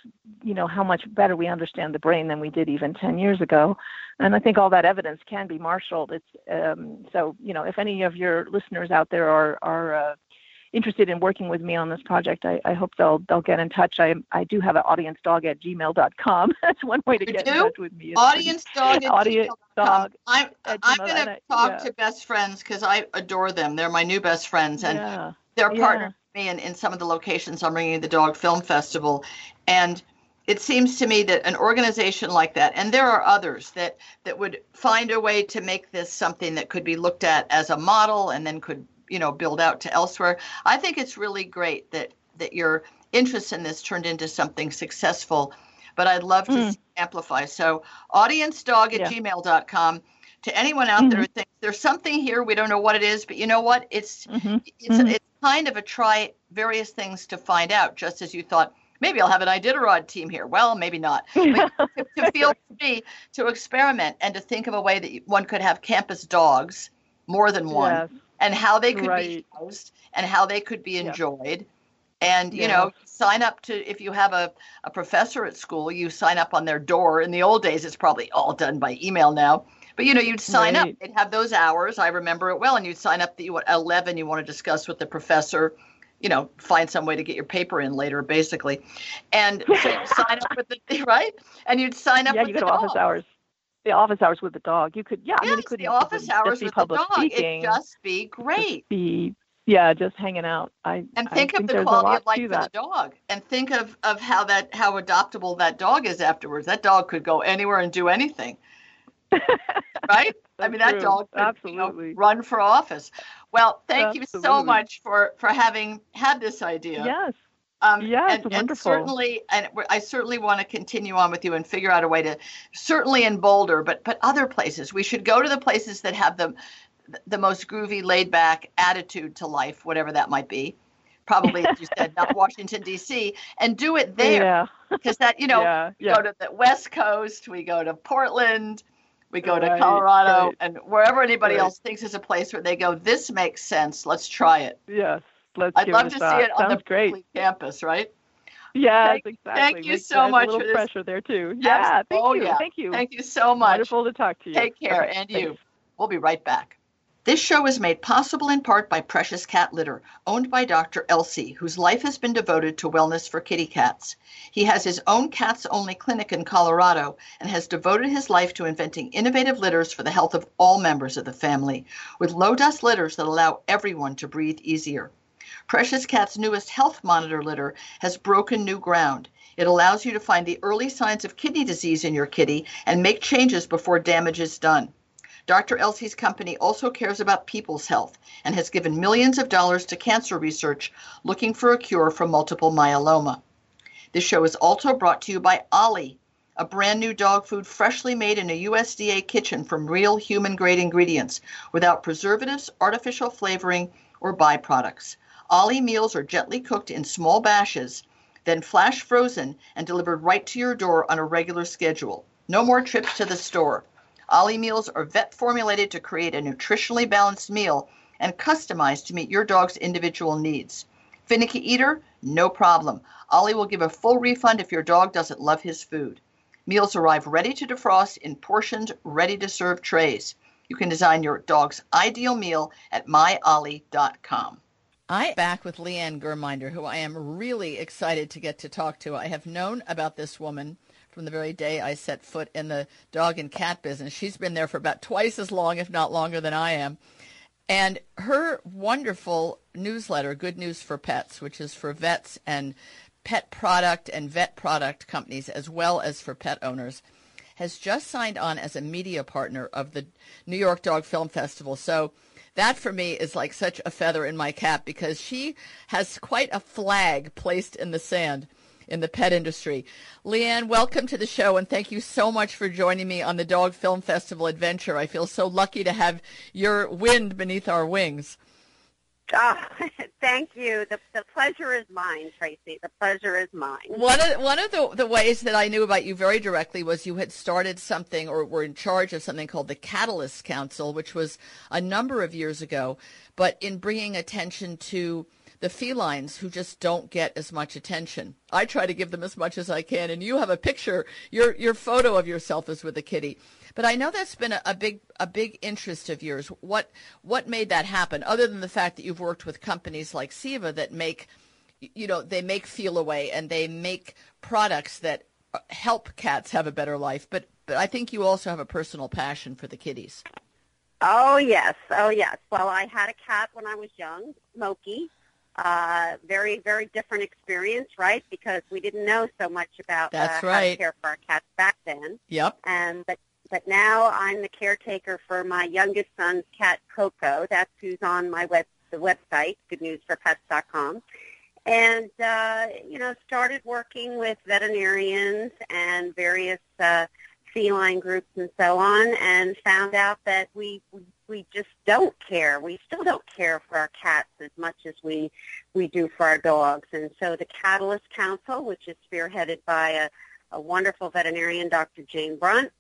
you know how much better we understand the brain than we did even 10 years ago and i think all that evidence can be marshaled it's um, so you know if any of your listeners out there are are uh, interested in working with me on this project I, I hope they'll they'll get in touch i i do have an audience dog at gmail.com that's one way to you get do? in touch with me audience dog at audience dog i'm i'm going to talk yeah. to best friends because i adore them they're my new best friends and yeah. they're partners with me in, in some of the locations I'm bringing the Dog Film Festival. And it seems to me that an organization like that, and there are others that, that would find a way to make this something that could be looked at as a model and then could, you know, build out to elsewhere. I think it's really great that that your interest in this turned into something successful. But I'd love to mm. amplify. So audience.dog at yeah. gmail.com to anyone out mm-hmm. there who thinks there's something here we don't know what it is but you know what it's mm-hmm. it's mm-hmm. it's kind of a try various things to find out, just as you thought, maybe I'll have an Iditarod team here. Well, maybe not. to, to, feel free to experiment and to think of a way that one could have campus dogs, more than one, yes. And how they could right. be housed and how they could be enjoyed. And you know, sign up to if you have a, a professor at school, you sign up on their door. In the old days, it's probably all done by email now. But you know, you'd sign right. up. They'd have those hours. I remember it well. And you'd sign up that you at eleven. You want to discuss with the professor. You know, find some way to get your paper in later, basically. And so you sign up with the right, and you'd sign up. Yeah, with you go to office hours. The office hours with the dog. You could, yeah. Yes, I mean, it could the office hours with the dog. Speaking, It'd just be great. Just be yeah, just hanging out. I and think I of think the quality of life for that. the dog, and think of of how that how adoptable that dog is afterwards. That dog could go anywhere and do anything. right? I mean, that dog could Absolutely. You know, run for office. Well, thank Absolutely. you so much for for having had this idea. Yes. Um, yeah, and, wonderful. And certainly, and I certainly want to continue on with you and figure out a way to, certainly in Boulder, but but other places. We should go to the places that have the the most groovy, laid back attitude to life, whatever that might be. Probably, as you said, not Washington D.C. and do it there. Yeah. Because that, you know, yeah, we yeah. go to the West Coast, we go to Portland, we go to Colorado, right. and wherever anybody Right. else thinks is a place where they go, this makes sense. Let's try it. Yes. Let's I'd love to shot. see it on the great. Campus, right? Yes, Thank- exactly. thank you so adds much A little for this. pressure there too. Yeah. Thank Oh, you. yeah. Thank you. Thank you so much. Wonderful to talk to you. Take care, and you. We'll be right back. This show is made possible in part by Precious Cat Litter, owned by Dr. Elsey, whose life has been devoted to wellness for kitty cats. He has his own cats only clinic in Colorado and has devoted his life to inventing innovative litters for the health of all members of the family, with low dust litters that allow everyone to breathe easier. Precious Cat's newest health monitor litter has broken new ground. It allows you to find the early signs of kidney disease in your kitty and make changes before damage is done. Dr. Elsey's company also cares about people's health and has given millions of dollars to cancer research looking for a cure for multiple myeloma. This show is also brought to you by Ollie, a brand new dog food freshly made in a USDA kitchen from real human grade ingredients without preservatives, artificial flavoring, or byproducts. Ollie meals are gently cooked in small bashes, then flash frozen and delivered right to your door on a regular schedule. No more trips to the store. Ollie meals are vet formulated to create a nutritionally balanced meal and customized to meet your dog's individual needs. Finicky eater? No problem. Ollie will give a full refund if your dog doesn't love his food. Meals arrive ready to defrost in portioned, ready to serve trays. You can design your dog's ideal meal at myollie.com. I am back with Leanne Germinder, who I am really excited to get to talk to. I have known about this woman from the very day I set foot in the dog and cat business. She's been there for about twice as long, if not longer, than I am. And her wonderful newsletter, Good News for Pets, which is for vets and pet product and vet product companies, as well as for pet owners, has just signed on as a media partner of the New York Dog Film Festival. So that for me is like such a feather in my cap because she has quite a flag placed in the sand in the pet industry. Leanne, welcome to the show and thank you so much for joining me on the Dog Film Festival adventure. I feel so lucky to have your wind beneath our wings. Oh, thank you. The, the pleasure is mine, Tracie. The pleasure is mine. One of one of the, the ways that I knew about you very directly was you had started something or were in charge of something called the Catalyst Council, which was a number of years ago, but in bringing attention to the felines who just don't get as much attention. I try to give them as much as I can, and you have a picture. Your your photo of yourself is with a kitty. But I know that's been a, a, big a big interest of yours. What what made that happen? Other than the fact that you've worked with companies like Ceva that make, you know, they make Feliway and they make products that uh, help cats have a better life. But but I think you also have a personal passion for the kitties. Oh yes, oh yes. Well, I had a cat when I was young, Smokey. Uh, very, very different experience, right? Because we didn't know so much about That's uh, right. how to care for our cats back then. Yep. And but but now I'm the caretaker for my youngest son's cat, Coco. That's who's on my web, the website, goodnewsforpets.com. And, uh, you know, started working with veterinarians and various uh, feline groups and so on and found out that we, we we just don't care. We still don't care for our cats as much as we, we do for our dogs. And so the Catalyst Council, which is spearheaded by a, a wonderful veterinarian, Dr. Jane Brunt,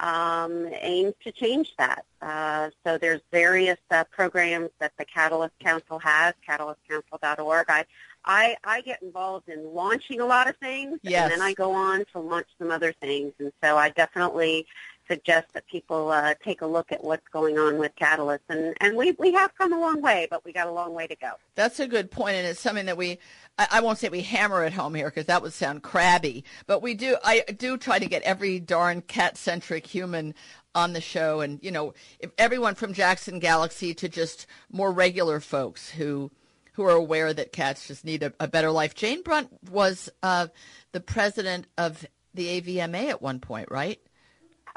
um, aims to change that. Uh, so there's various uh, programs that the Catalyst Council has, catalystcouncil.org. I, I, I get involved in launching a lot of things, yes. and then I go on to launch some other things. And so I definitely suggest that people uh, take a look at what's going on with Catalyst. And, and we, we have come a long way, but we got a long way to go. That's a good point, and it's something that we, I, I won't say we hammer at home here because that would sound crabby, but we do, I do try to get every darn cat-centric human on the show. And, you know, if everyone from Jackson Galaxy to just more regular folks who, who are aware that cats just need a, a better life. Jane Brunt was uh, the president of the AVMA at one point, right?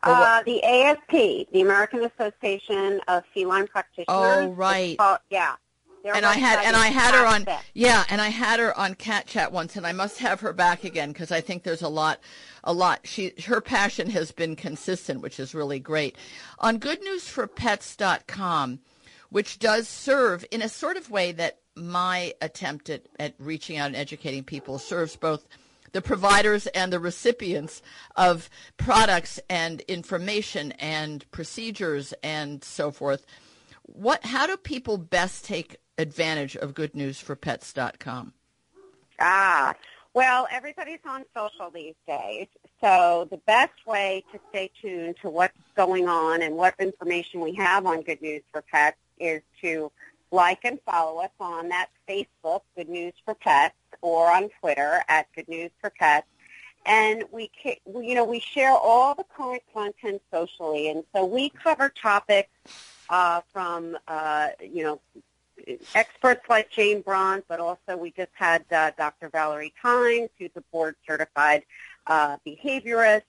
Uh, the ASP, the American Association of Feline Practitioners. Oh, right. Called, yeah. and I had and I had her on yeah, and I had her on Cat Chat once, and I must have her back again because I think there's a lot, a lot. She her passion has been consistent, which is really great. On GoodNewsForPets.com, which does serve in a sort of way that my attempt at, at reaching out and educating people serves both the providers and the recipients of products and information and procedures and so forth. What, how do people best take advantage of goodnewsforpets.com? Ah, well, everybody's on social these days. So the best way to stay tuned to what's going on and what information we have on Good News for Pets is to like and follow us on that Facebook, Good News for Pets, or on Twitter at Good News for Pets. And we, you know, we share all the current content socially, and so we cover topics uh, from, uh, you know, experts like Jane Brunt, but also we just had uh, Dr. Valerie Tynes, who's a board-certified uh, behaviorist.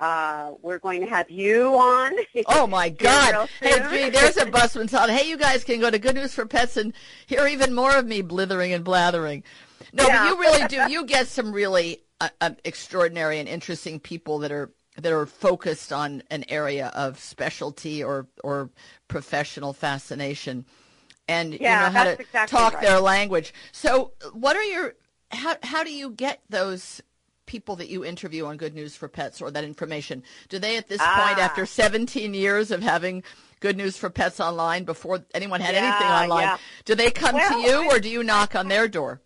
Uh, we're going to have you on. Oh my God! Hey, gee, there's a busman's song. Hey, you guys can go to Good News for Pets and hear even more of me blithering and blathering. No, yeah. but you really do. You get some really uh, uh, extraordinary and interesting people that are that are focused on an area of specialty or or professional fascination, and yeah, you know how to exactly talk right. their language. So, what are your how how do you get those? people that you interview on Good News for Pets or that information? Do they at this ah. point, after 17 years of having Good News for Pets online before anyone had yeah, anything online, yeah. do they come well, to you or do you knock on their door?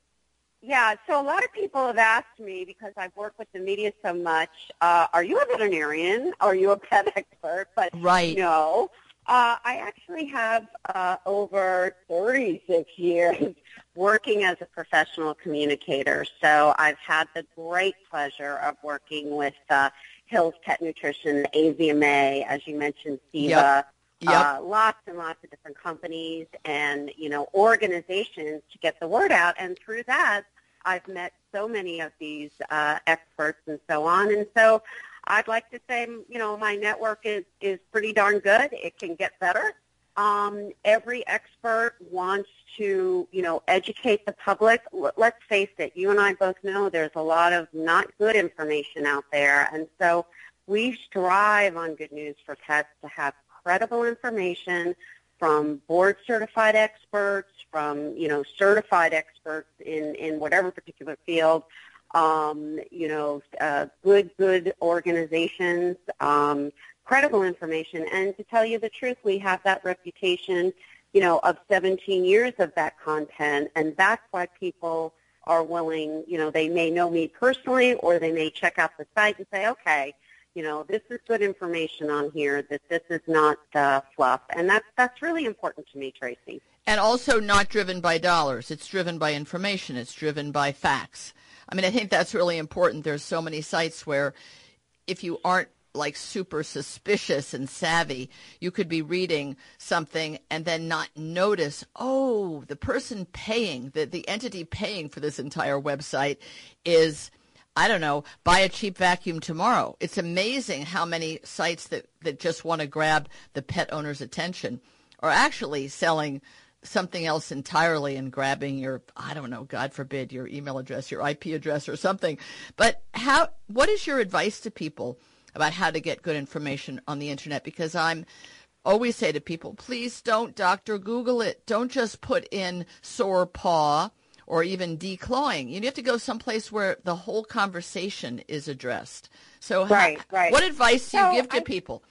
Yeah, so a lot of people have asked me because I've worked with the media so much, uh, are you a veterinarian? Are you a pet expert? But right. no, uh, I actually have uh, over 36 years working as a professional communicator. So I've had the great pleasure of working with uh, Hills Pet Nutrition, AVMA, as you mentioned, Ceva, yep. Yep. Uh, lots and lots of different companies and you know organizations to get the word out. And through that, I've met so many of these uh, experts and so on. And so I'd like to say, you know, my network is is pretty darn good. It can get better. Um, every expert wants to, you know, educate the public. Let's face it, you and I both know there's a lot of not good information out there, and so we strive on Good News for Pets to have credible information from board certified experts, from you know certified experts in in whatever particular field, um, you know, uh, good good organizations, um, credible information, and to tell you the truth, we have that reputation, you know, of 17 years of that content, and that's why people are willing, you know, they may know me personally, or they may check out the site and say, okay you know, this is good information on here, that this is not uh, fluff. And that's, that's really important to me, Tracie. And also not driven by dollars. It's driven by information. It's driven by facts. I mean, I think that's really important. There's so many sites where if you aren't like super suspicious and savvy, you could be reading something and then not notice, oh, the person paying, the, the entity paying for this entire website is I don't know, buy a cheap vacuum tomorrow. It's amazing how many sites that, that just want to grab the pet owner's attention are actually selling something else entirely and grabbing your I don't know, God forbid, your email address, your IP address or something. But how what is your advice to people about how to get good information on the internet? Because I'm always say to people, please don't Dr. Google it. Don't just put in sore paw or even declawing. You have to go someplace where the whole conversation is addressed. So, right, how, right. what advice do you give to I, people?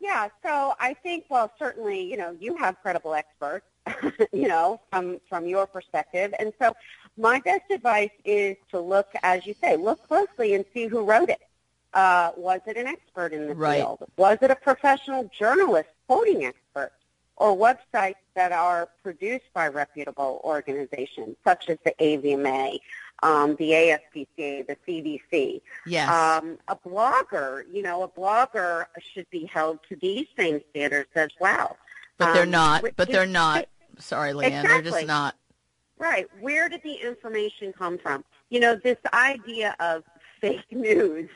Yeah, so I think, well, certainly, you know, you have credible experts, you know, from from your perspective, and so my best advice is to look, as you say, look closely and see who wrote it. Uh, was it an expert in the right. field? Was it a professional journalist quoting expert? Or websites that are produced by reputable organizations such as the AVMA, um, the ASPCA, the CDC. Yes. Um, a blogger, you know, a blogger should be held to these same standards as well. But they're um, not. But they're not. Sorry, Leanne. Exactly. They're just not. Right. Where did the information come from? You know, this idea of fake news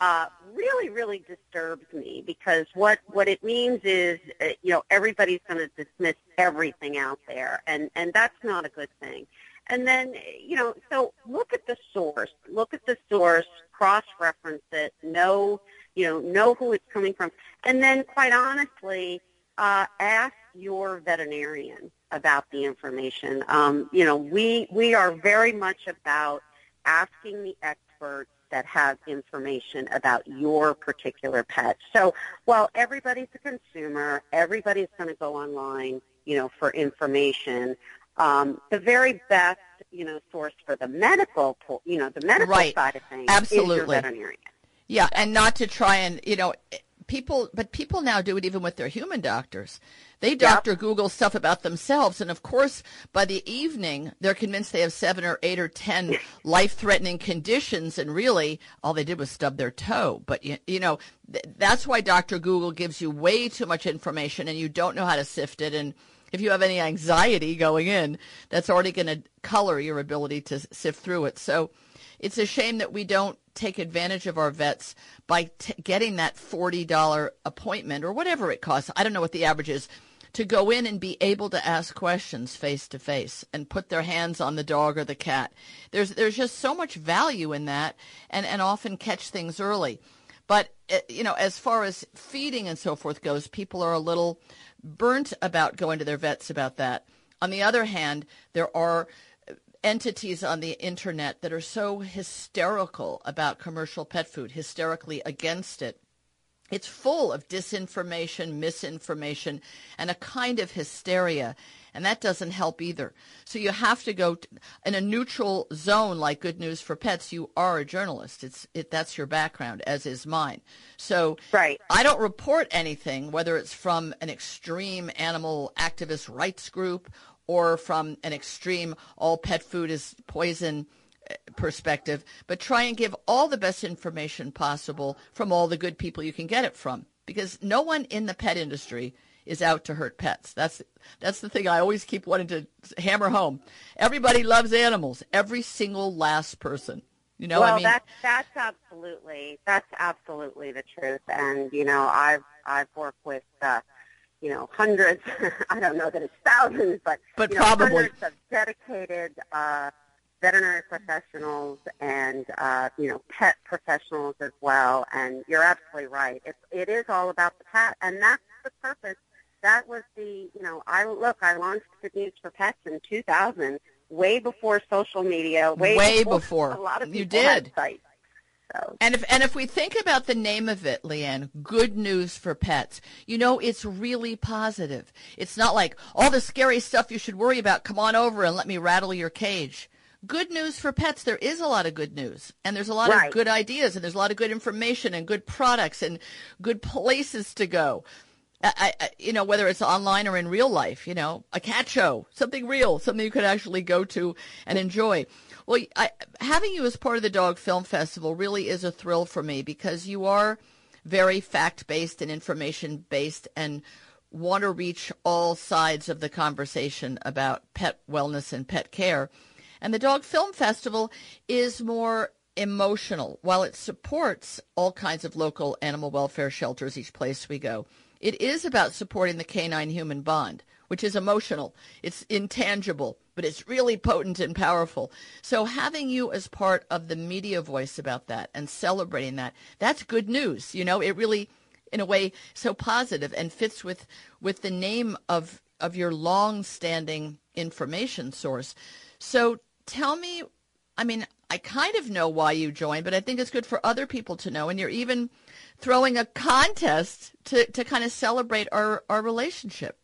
uh, really, really disturbs me because what, what it means is, uh, you know, everybody's going to dismiss everything out there, and, and that's not a good thing. And then, you know, so look at the source. Look at the source, cross-reference it, know, you know, know who it's coming from. And then, quite honestly, uh, ask your veterinarian about the information. Um, you know, we, we are very much about asking the experts that have information about your particular pet. So while everybody's a consumer, everybody's going to go online, you know, for information. Um, the very best, you know, source for the medical, you know, the medical right. side of things Absolutely. is your veterinarian. Yeah, and not to try and, you know, people, but people now do it even with their human doctors. They doctor yep. Google stuff about themselves, and of course, by the evening, they're convinced they have seven or eight or ten life-threatening conditions, and really, all they did was stub their toe. But you, you know, th- that's why Doctor Google gives you way too much information, and you don't know how to sift it. And if you have any anxiety going in, that's already going to color your ability to sift through it. So it's a shame that we don't take advantage of our vets by t- getting that $40 appointment or whatever it costs. I don't know what the average is to go in and be able to ask questions face to face and put their hands on the dog or the cat. There's there's just so much value in that and and often catch things early. But eh, you know, as far as feeding and so forth goes, people are a little burnt about going to their vets about that. On the other hand, there are entities on the internet that are so hysterical about commercial pet food, hysterically against it. it's full of disinformation, misinformation, and a kind of hysteria. And that doesn't help either. So you have to go to, in a neutral zone like Good News for Pets. You are a journalist. It's it, that's your background, as is mine. So right. I don't report anything, whether it's from an extreme animal activist rights group or from an extreme all pet food is poison perspective, but try and give all the best information possible from all the good people you can get it from. Because no one in the pet industry is out to hurt pets. That's that's the thing I always keep wanting to hammer home. Everybody loves animals. Every single last person. You know, well, I mean, that's that's absolutely that's absolutely the truth. And you know, I've I've worked with uh, you know hundreds. I don't know that it's thousands, but but you know, probably hundreds of dedicated uh, veterinary professionals and uh, you know pet professionals as well. And you're absolutely right. It, it is all about the pet, and that's the purpose. That was the you know I look. I launched Good News for Pets in 2000, way before social media, way, way before, before. a lot of people you did. had sites. So. And if and if we think about the name of it, Leanne, good news for pets. You know, it's really positive. It's not like all the scary stuff you should worry about. Come on over and let me rattle your cage good news for pets. There is a lot of good news, and there's a lot right. of good ideas, and there's a lot of good information, and good products, and good places to go. I, I, you know, whether it's online or in real life, you know, a cat show, something real, something you could actually go to and enjoy. Well, I, having you as part of the Dog Film Festival really is a thrill for me because you are very fact based and information based and want to reach all sides of the conversation about pet wellness and pet care. And the Dog Film Festival is more emotional. While it supports all kinds of local animal welfare shelters each place we go, it is about supporting the canine human bond, which is emotional. It's intangible, but it's really potent and powerful. So having you as part of the media voice about that and celebrating that, that's good news. You know, it really in a way so positive and fits with with the name of of your long standing information source. So tell me, I mean, I kind of know why you joined, but I think it's good for other people to know. And you're even throwing a contest to, to kind of celebrate our, our relationship.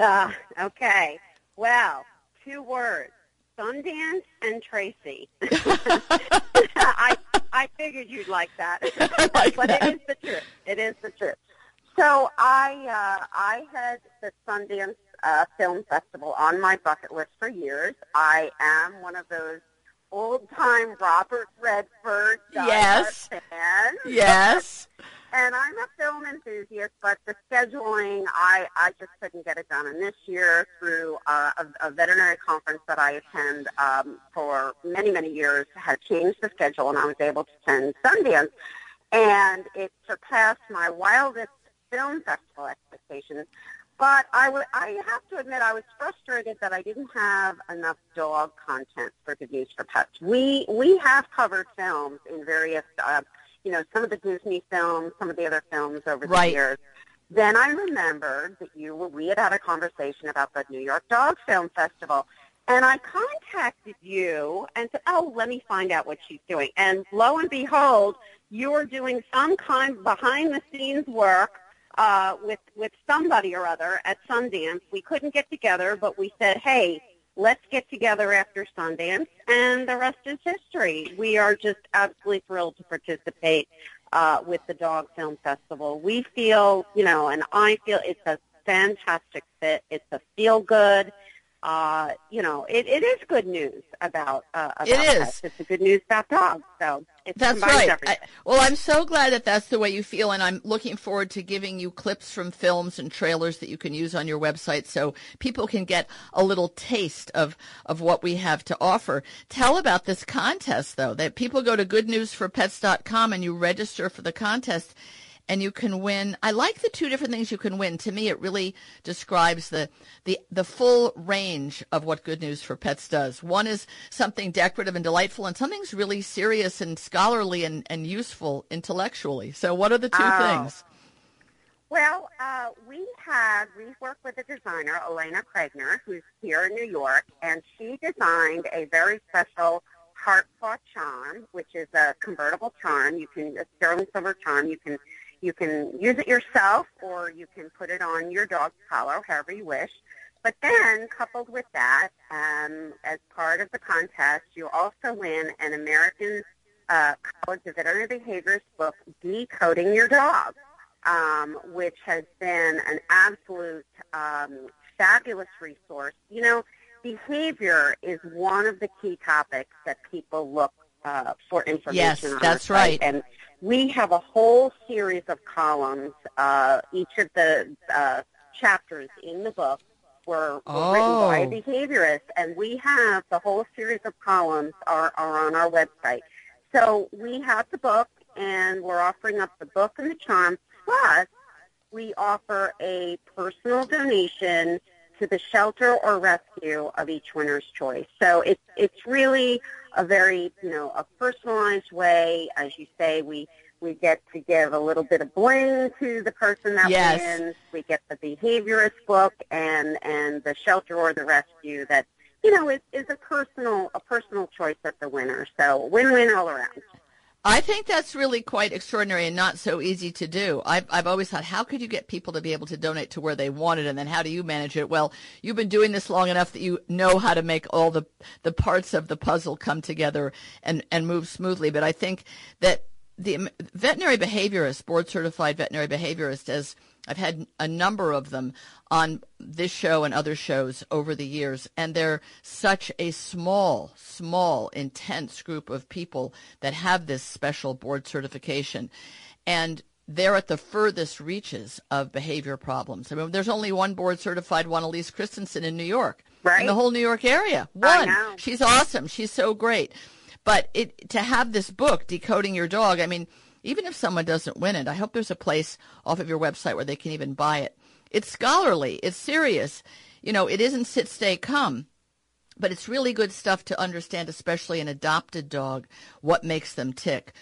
Uh, okay. Well, two words. Sundance and Tracie. I I figured you'd like that. like but that. it is the truth. It is the truth. So I uh, I had the Sundance uh, Film Festival on my bucket list for years. I am one of those old time Robert Redford Yes. fans. Yes. And I'm a film enthusiast, but the scheduling, I, I just couldn't get it done. And this year, through uh, a, a veterinary conference that I attend um, for many, many years, had changed the schedule, and I was able to attend Sundance. And it surpassed my wildest film festival expectations. But I, w- I have to admit, I was frustrated that I didn't have enough dog content for Good News for Pets. We we have covered films in various, uh, you know, some of the Disney films, some of the other films over the Right. years. Then I remembered that you were, we had had a conversation about the New York Dog Film Festival. And I contacted you and said, oh, let me find out what she's doing. And lo and behold, you're doing some kind of behind-the-scenes work uh, with with somebody or other at Sundance. We couldn't get together, but we said, "Hey, let's get together after Sundance," and the rest is history. We are just absolutely thrilled to participate uh, with the Dog Film Festival. We feel, you know, and I feel it's a fantastic fit. It's a feel good. Uh, you know, it, it is good news about uh, about It is. It's a good news about dogs. So it That's right. I, well, I'm so glad that that's the way you feel, and I'm looking forward to giving you clips from films and trailers that you can use on your website, so people can get a little taste of of what we have to offer. Tell about this contest, though. That people go to goodnewsforpets.com and you register for the contest. And you can win. I like the two different things you can win. To me, it really describes the, the the full range of what Good News for Pets does. One is something decorative and delightful, and something's really serious and scholarly and, and useful intellectually. So, what are the two Oh. things? Well, uh, we had, we worked with a designer, Elena Kragner, who's here in New York, and she designed a very special heart paw charm, which is a convertible charm. You can, a sterling silver charm. You can You can use it yourself or you can put it on your dog's collar, however you wish. But then, coupled with that, um, as part of the contest, you also win an American uh, College of Veterinary Behaviorist book, Decoding Your Dog, um, which has been an absolute um, fabulous resource. You know, behavior is one of the key topics that people look uh, for information yes, on. that's right. And we have a whole series of columns. Uh, each of the uh, chapters in the book were, were oh. written by a behaviorist, and we have the whole series of columns are, are on our website. So we have the book, and we're offering up the book and the charm. Plus, we offer a personal donation to the shelter or rescue of each winner's choice. So it's it's really a very you know a personalized way. As you say, we we get to give a little bit of bling to the person that yes. wins. We get the behaviorist book and and the shelter or the rescue that you know is is a personal a personal choice of the winner. So win win all around. I think that's really quite extraordinary and not so easy to do. I've, I've always thought, how could you get people to be able to donate to where they want it, and then how do you manage it? Well, you've been doing this long enough that you know how to make all the the parts of the puzzle come together and and move smoothly. But I think that the um, veterinary behaviorist, board certified veterinary behaviorist, as I've had a number of them on this show and other shows over the years, and they're such a small, small, intense group of people that have this special board certification. And they're at the furthest reaches of behavior problems. I mean, there's only one board certified one, E'Lise Christensen in New York, right? in the whole New York area. One. She's awesome. She's so great. But it to have this book, Decoding Your Dog, I mean, even if someone doesn't win it, I hope there's a place off of your website where they can even buy it. It's scholarly, it's serious. You know, it isn't sit, stay, come, but it's really good stuff to understand, especially an adopted dog, what makes them tick.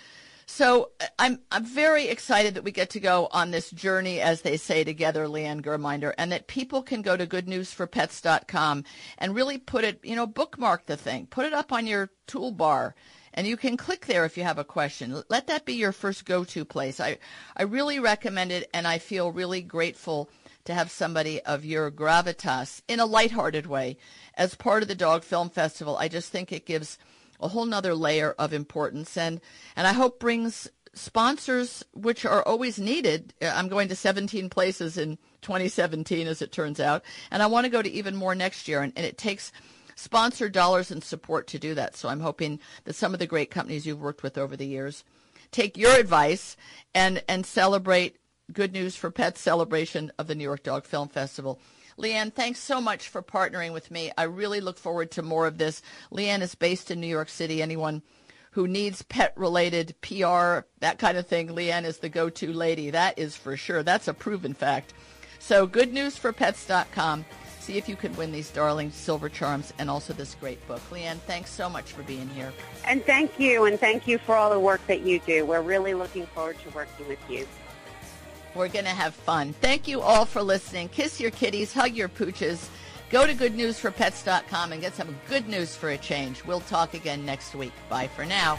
So uh, I'm I'm very excited that we get to go on this journey, as they say together, Leanne Germinder, and that people can go to goodnewsforpets.com and really put it, you know, bookmark the thing, put it up on your toolbar and you can click there if you have a question. Let that be your first go-to place. I, I really recommend it, and I feel really grateful to have somebody of your gravitas in a lighthearted way as part of the Dog Film Festival. I just think it gives a whole nother layer of importance, and and I hope brings sponsors, which are always needed. Uh, I'm going to 17 places in 2017, as it turns out, and I want to go to even more next year. And, and it takes sponsor dollars and support to do that. So I'm hoping that some of the great companies you've worked with over the years take your advice and and celebrate Good News for Pets celebration of the New York Dog Film Festival. Leanne, thanks so much for partnering with me. I really look forward to more of this. Leanne is based in New York City. Anyone who needs pet related PR, that kind of thing, Leanne is the go to lady. That is for sure. That's a proven fact. So, goodnewsforpets.com see if you could win these darling silver charms and also this great book. Leanne, thanks so much for being here. And thank you, and thank you for all the work that you do. We're really looking forward to working with you. We're going to have fun. Thank you all for listening. Kiss your kitties, hug your pooches. Go to goodnewsforpets.com and get some good news for a change. We'll talk again next week. Bye for now.